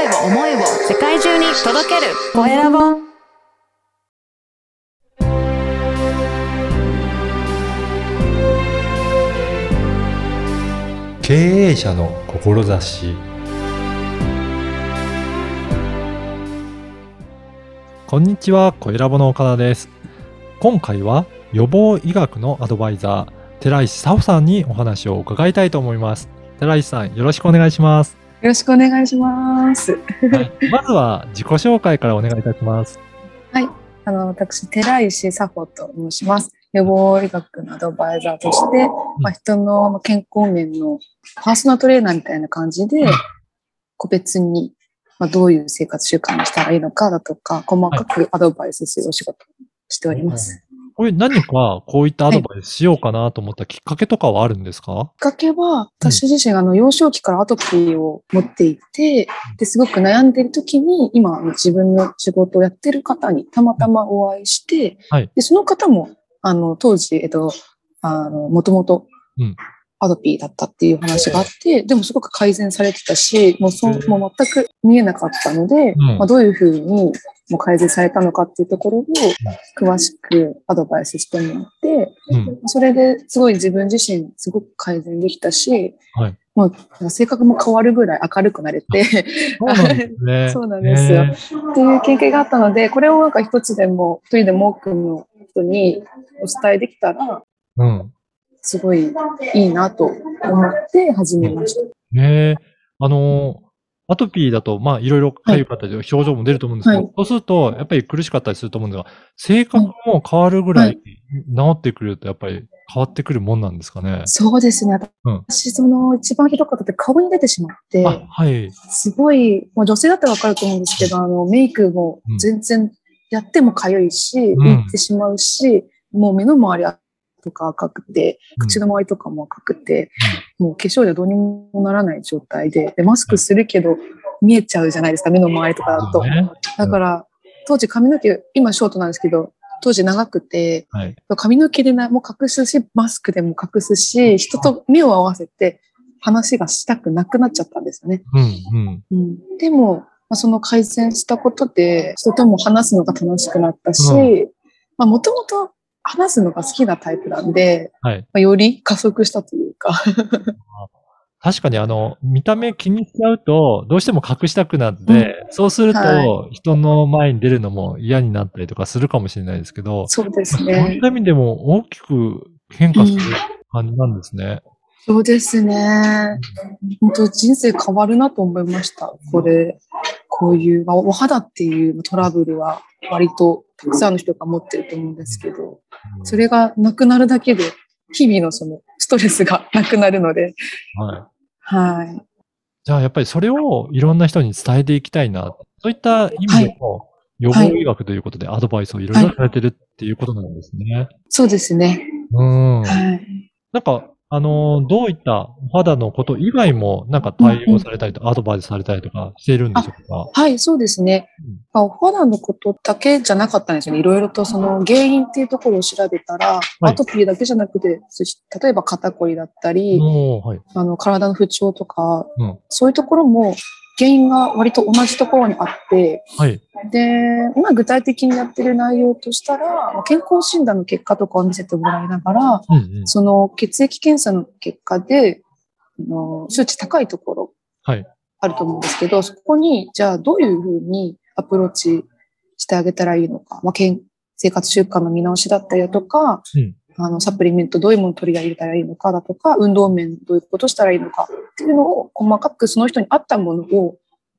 声を思いを世界中に届けるコエラボ経営者の志こんにちは、コエラボの岡田です。今回は予防医学のアドバイザー、寺石沙穂さんにお話を伺いたいと思います。寺石さん、よろしくお願いします。よろしくお願いします。はい、まずは自己紹介からお願いいたします。あの、私、寺石佐穂と申します。予防医学のアドバイザーとして、まあ、人の健康面のパーソナルトレーナーみたいな感じで、個別に、まあ、どういう生活習慣にしたらいいのかだとか、細かくアドバイスするお仕事をしております。これ何かこういったアドバイスしようかなと思ったきっかけとかはあるんですか、きっかけは、私自身、あの、幼少期からアトピーを持っていて、で、すごく悩んでいる時に、今、自分の仕事をやってる方にたまたまお会いして、はい。で、その方も、あの、当時、えっと、あの、もともとうん、アトピーだったっていう話があって、でもすごく改善されてたし、もうそ、もう全く見えなかったので、うんまあ、どういうふうにもう改善されたのかっていうところを詳しくアドバイスしてもらって、うん。それですごい自分自身すごく改善できたし、はいもう性格も変わるぐらい明るくなれて、そうなんですね。そうなんですよっていう経験があったので、これをなんか一つでも、一人でも多くの人にお伝えできたら、うん。すごいいいなと思って始めました。ねえ。あのーアトピーだと、まあ、いろいろ痒かったり、表情も出ると思うんですけど、はいそうすると、やっぱり苦しかったりすると思うんですが、性格も変わるぐらはい治ってくると、やっぱり変わってくるもんなんですかね？そうですね。うん私、その一番ひどかったって顔に出てしまって、あ、はい。すごい、もう女性だったらわかると思うんですけど、あの、メイクも全然やっても痒いし、ん浮いてしまうし、もう目の周りとか赤くて、口の周りとかも赤くて、もう化粧でどうにもならない状態で、で、マスクするけど見えちゃうじゃないですか、目の周りとかだと。ねだから、当時髪の毛、今ショートなんですけど、当時長くて、はい。髪の毛でなも隠すし、マスクでも隠すし、人と目を合わせて話がしたくなくなっちゃったんですよね。うん、うん。うん、でも、まあ、その改善したことで、人とも話すのが楽しくなったし、うまあ、もともと話すのが好きなタイプなんで、はい。まあ、より加速したというか。確かにあの、見た目気にしちゃうと、どうしても隠したくなって、そうすると、は人の前に出るのも嫌になったりとかするかもしれないですけど、そうですそういねった。意味でも大きく変化する感じなんですね。そうですね。本当人生変わるなと思いました。これ、こういう、まあ、お肌っていうトラブルは割とたくさんの人が持ってると思うんですけど、それがなくなるだけで、日々のそのストレスがなくなるので、はい。はい。じゃあやっぱりそれをいろんな人に伝えていきたいな。そういった意味でも、予防医学ということでアドバイスをいろいろされてるっていうことなんですね。そうですね。うん。はい。なんか、あのーどういったお肌のこと以外も、なんか対応されたりと、アドバイスされたりとかしているんでしょうか？はい、そうですねうん。まあお肌のことだけじゃなかったんですよね。いろいろとその原因っていうところを調べたら、アトピーだけじゃなくて、例えば肩こりだったり、はい。あの体の不調とか、うんそういうところも原因が割と同じところにあって、はい。で、今具体的にやってる内容としたら、まあ健康診断の結果とかを見せてもらいながら、うんうん。その血液検査の結果で、あの数値高いところはい。あると思うんですけど、そこに、じゃあどういうふうにアプローチしてあげたらいいのか、まあ、健生活習慣の見直しだったりだとか、うんあの、サプリメントどういうもの取り入れたらいいのかだとか、運動面どういうことしたらいいのかっていうのを細かくその人に合ったものを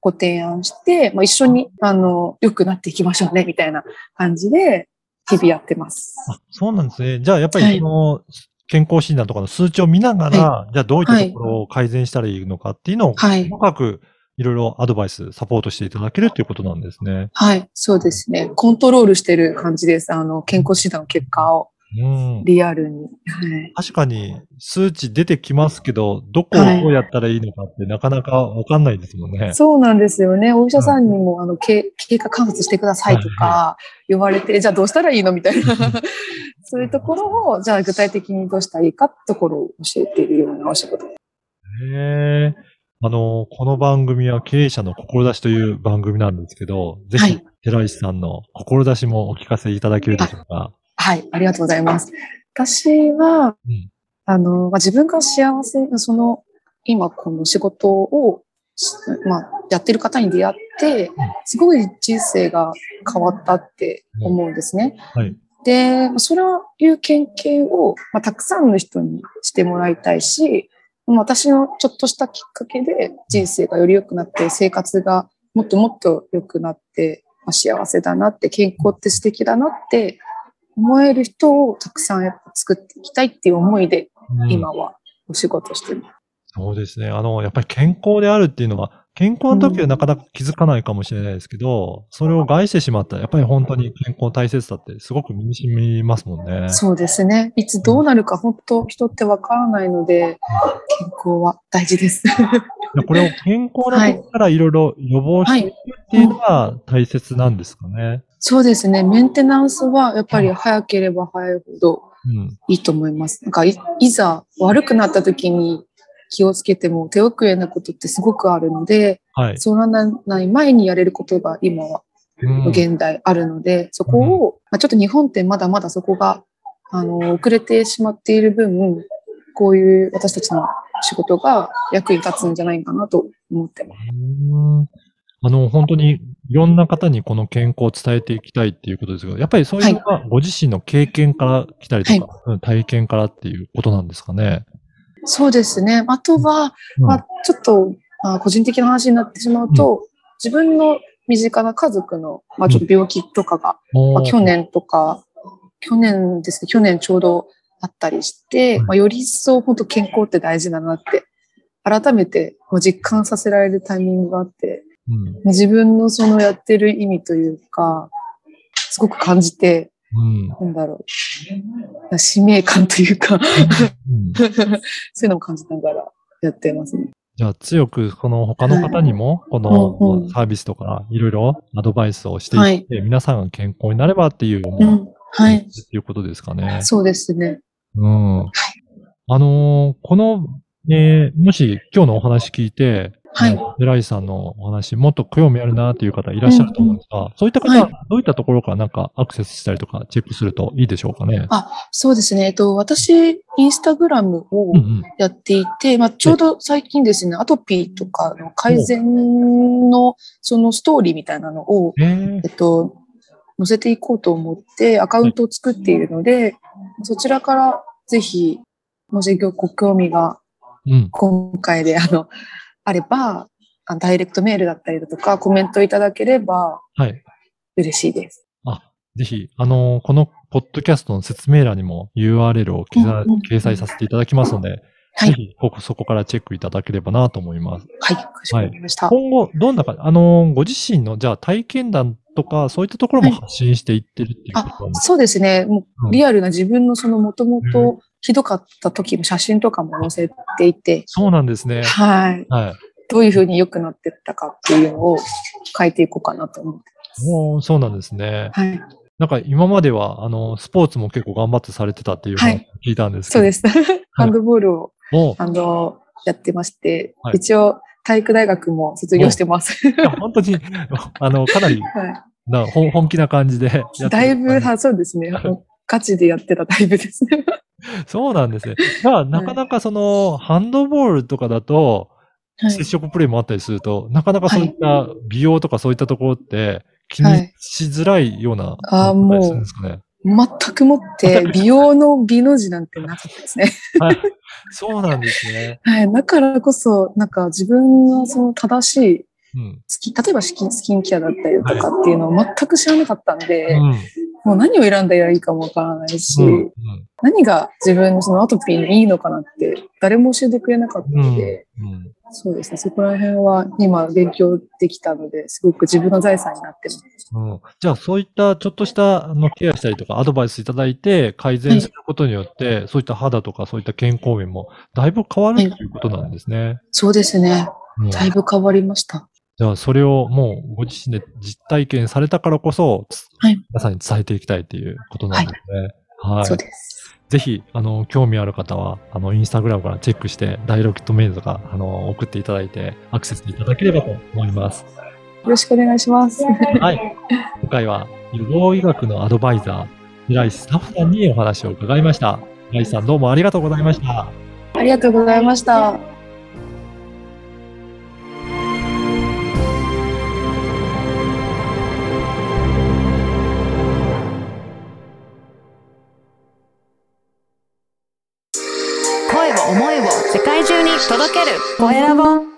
ご提案して、まあ、一緒に、あの、良くなっていきましょうね、みたいな感じで、日々やってます。あ、そうなんですね。じゃあやっぱはいりその、健康診断とかの数値を見ながら、じゃあどういったところを改善したらいいのかっていうのを、はい。細かくいろいろアドバイス、サポートしていただけるっていうことなんですね。はい。そうですね。コントロールしてる感じです。あの、健康診断の結果をうん。リアルに。はい。確かに数値出てきますけど、どこをはいどうやったらいいのかってなかなかわかんないですもんね。そうなんですよね。お医者さんにも、あの、経経過観察してくださいとか言われて、じゃあどうしたらいいのみたいな。そういうところを、じゃあ具体的にどうしたらいいかってところを教えているようなお仕事。へえ。あの、この番組は経営者の志という番組なんですけど、ぜひはい、寺石さんの志もお聞かせいただけるでしょうか？はい、ありがとうございます。私は、うんあの、まあ、自分が幸せな、その、今この仕事を、しまあ、やってる方に出会って、すごい人生が変わったって思うんですね。はい。で、まあそういう経験を、まあ、たくさんの人にしてもらいたいし、まあ私のちょっとしたきっかけで人生がより良くなって、生活がもっともっと良くなって、まあ、幸せだなって、健康って素敵だなって思える人をたくさんやっぱ作っていきたいっていう思いで、うん今はお仕事してます。そうですね。あの、やっぱり健康であるっていうのは、健康の時はなかなか気づかないかもしれないですけど、それを害してしまったら、やっぱり本当に健康大切だってすごく身に染みますもんね。そうですね。いつどうなるか本当人ってわからないので、健康は大事です。これを健康な時からいろいろ予防していくっていうのが大切なんですかね。そうですね。メンテナンスはやっぱり早ければ早いほどうん。いいと思います。なんかい、いざ悪くなった時に気をつけても手遅れなことってすごくあるので、はい。そうならない前にやれることが今はうん現代あるので、そこを、まあ、ちょっと日本ってまだまだそこが、あの、遅れてしまっている分、こういう私たちの仕事が役に立つんじゃないかなと思ってます。うんあの、本当にいろんな方にこの健康を伝えていきたいっていうことですけど、やっぱりそういうのがご自身の経験から来たりとか、うん体験からっていうことなんですかね。そうですね。あとは、うん。まあ、ちょっと、まあ、個人的な話になってしまうと、自分の身近な家族の、まあ、ちょっと病気とかが、まあ、去年とか、去年ですね、去年ちょうどあったりして、うんまあ、より一層本当健康って大事だなって、改めてもう実感させられるタイミングがあって、うん自分のそのやってる意味というか、すごく感じて、うんなんだろう、使命感というか、うんそういうのも感じながらやってますね。じゃあ強くこの他の方にも、このサービスとかいろいろアドバイスをしていって、皆さんが健康になればっていう思いっうん。はい。ていうことですかね。そうですね。うん。あのーこの、えーもし今日のお話聞いて、はいえー寺井さんのお話、もっと興味あるなっていう方いらっしゃると思うんですが、そういった方、はいどういったところからなんかアクセスしたりとかチェックするといいでしょうかね？あ、そうですね。えっと、私、インスタグラムをうんうん。やっていて、まあ、ちょうど最近ですね、アトピーとかの改善のそのストーリーみたいなのを、えっと、載せていこうと思ってアカウントを作っているので、そちらからぜひ、もしご興味がうん。今回であの、あれば、あダイレクトメールだったりだとか、コメントいただければはい。嬉しいです。あ、ぜひ、あのーこのポッドキャストの説明欄にも URL をうんうん掲載させていただきますので、はいぜひここ、そこからチェックいただければなと思います。はい、かしこまりました。今後、どんなか、あのーご自身の、じゃあ体験談とか、そういったところもはい発信していってるっていうことあなんですか、そうですね。もうリアルな自分のそのもともうとひどかった時の写真とかも載せていて、そうなんですね。はい。はい。どういうふうに良くなってったかっていうのを書いていこうかなと思ってます。おーそうなんですね。はい。なんか今までは、あの、スポーツも結構頑張ってされてたっていう話をはい聞いたんですけど。そうです。ハンドボールを、おあの、やってまして、はい一応体育大学も卒業してます。いや本当に、あの、かなりはな本本気な感じでだいぶ、はそうですね。ガチでやってたタイプですね。そうなんですね。だから、なかなかその、ハンドボールとかだと、はい接触プレイもあったりすると、なかなかそういった美容とかそういったところって気にはいしづらいような、あーもうするんですかね。全くもって美容の美の字なんてなかったですね。はい。そうなんですね。はい。だからこそ、なんか自分のその正しいうん。例えばスキンスキンケアだったりとかっていうのを全く知らなかったんで、うん。もう何を選んだらいいかもわからないし、うん。何が自分のそのアトピーにいいのかなって誰も教えてくれなかったうん。ので、うんそうですね。そこら辺は今勉強できたので、すごく自分の財産になってます。うんじゃあ、そういったちょっとしたあのケアしたりとかアドバイスいただいて改善することによって、そういった肌とかそういった健康面もだいぶ変わるということなんですね。そうですね。うんだいぶ変わりました。じゃあ、それをもうご自身で実体験されたからこそ、はい皆さんに伝えていきたいということなんですね。はい。そうです。ぜひ、あの、興味ある方は、あの、インスタグラムからチェックして、ダイレクトメールとか、あの、送っていただいて、アクセスいただければと思います。よろしくお願いします。はい。今回は、予防医学のアドバイザー、平石サフさんにお話を伺いました。平石さん、どうもありがとうございました。ありがとうございました。届ける。コエラボ